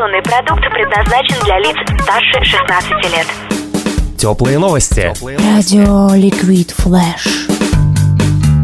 Информационный продукт предназначен для лиц старше 16 лет. Теплые новости. Радио Liquid Flash.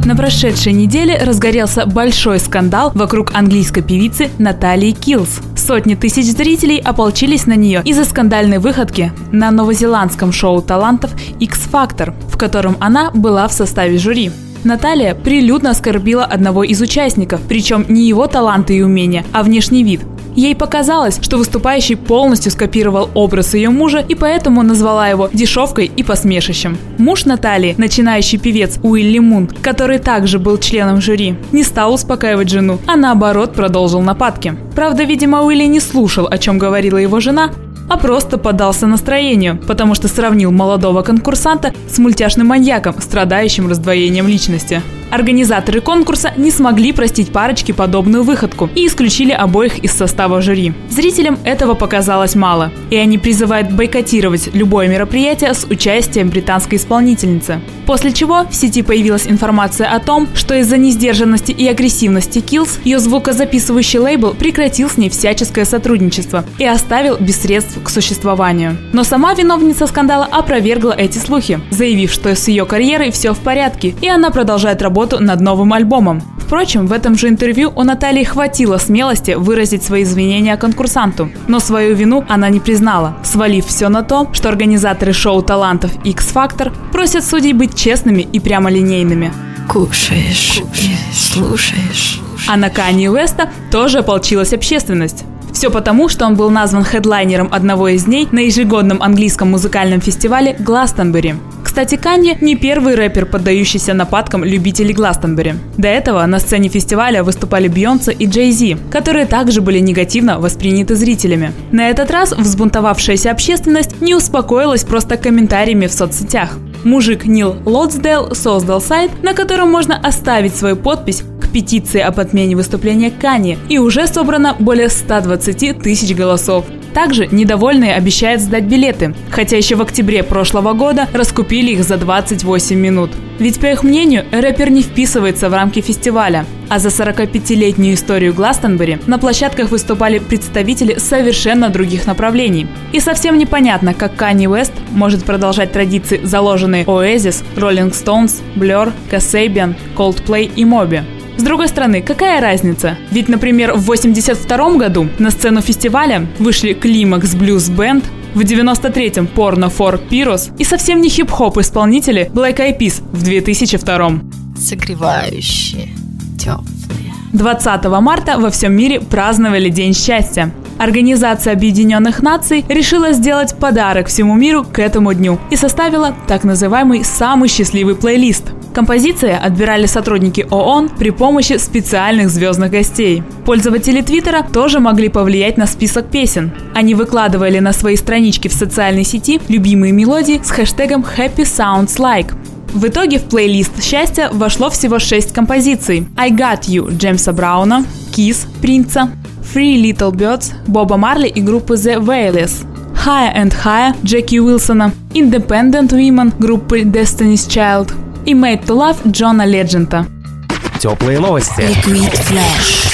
На прошедшей неделе разгорелся большой скандал вокруг английской певицы Натальи Киллс. Сотни тысяч зрителей ополчились на нее из-за скандальной выходки на новозеландском шоу талантов X Factor, в котором она была в составе жюри. Наталья прилюдно оскорбила одного из участников, причем не его таланты и умения, а внешний вид. Ей показалось, что выступающий полностью скопировал образ ее мужа и поэтому назвала его дешевкой и посмешищем. Муж Натальи, начинающий певец Уилли Мун, который также был членом жюри, не стал успокаивать жену, а наоборот продолжил нападки. Правда, видимо, Уилли не слушал, о чем говорила его жена, а просто поддался настроению, потому что сравнил молодого конкурсанта с мультяшным маньяком, страдающим раздвоением личности. Организаторы конкурса не смогли простить парочке подобную выходку и исключили обоих из состава жюри. Зрителям этого показалось мало, и они призывают бойкотировать любое мероприятие с участием британской исполнительницы. После чего в сети появилась информация о том, что из-за несдержанности и агрессивности Kills ее звукозаписывающий лейбл прекратил с ней всяческое сотрудничество и оставил без средств к существованию. Но сама виновница скандала опровергла эти слухи, заявив, что с ее карьерой все в порядке, и она продолжает работать работу над новым альбомом. Впрочем, в этом же интервью у Натальи хватило смелости выразить свои извинения конкурсанту, но свою вину она не признала, свалив все на то, что организаторы шоу талантов X Factor просят судей быть честными и прямолинейными. Кушаешь, Кушаешь. слушаешь. А на Канье Уэста тоже ополчилась общественность. Все потому, что он был назван хедлайнером одного из дней на ежегодном английском музыкальном фестивале Гластонбери. Кстати, Канье не первый рэпер, поддающийся нападкам любителей Гластонбери. До этого на сцене фестиваля выступали Бьонсе и Джей Зи, которые также были негативно восприняты зрителями. На этот раз взбунтовавшаяся общественность не успокоилась просто комментариями в соцсетях. Мужик Нил Лотсдейл создал сайт, на котором можно оставить свою подпись петиции об отмене выступления Кани, и уже собрано более 120 тысяч голосов. Также недовольные обещают сдать билеты, хотя еще в октябре прошлого года раскупили их за 28 минут. Ведь, по их мнению, рэпер не вписывается в рамки фестиваля. А за 45-летнюю историю Гластонбери на площадках выступали представители совершенно других направлений. И совсем непонятно, как Канни Уэст может продолжать традиции, заложенные Oasis, Rolling Stones, Blur, Kasabian, Coldplay и Moby. С другой стороны, какая разница? Ведь, например, в 82 году на сцену фестиваля вышли Климакс Блюз Бенд, в 93-м Порно for Пирос и совсем не хип-хоп исполнители Black Eyed Peas в 2002 Согревающие, теплые. 20 марта во всем мире праздновали День счастья. Организация Объединенных Наций решила сделать подарок всему миру к этому дню и составила так называемый «самый счастливый плейлист». Композиции отбирали сотрудники ООН при помощи специальных звездных гостей. Пользователи Твиттера тоже могли повлиять на список песен. Они выкладывали на свои странички в социальной сети любимые мелодии с хэштегом Happy Sounds Like. В итоге в плейлист счастья вошло всего шесть композиций. I Got You Джеймса Брауна, Kiss Принца, Free Little Birds Боба Марли и группы The Wailers, Higher and Higher Джеки Уилсона, Independent Women группы Destiny's Child – и Made to Love Джона Леджента. Теплые новости. Liquid Flash.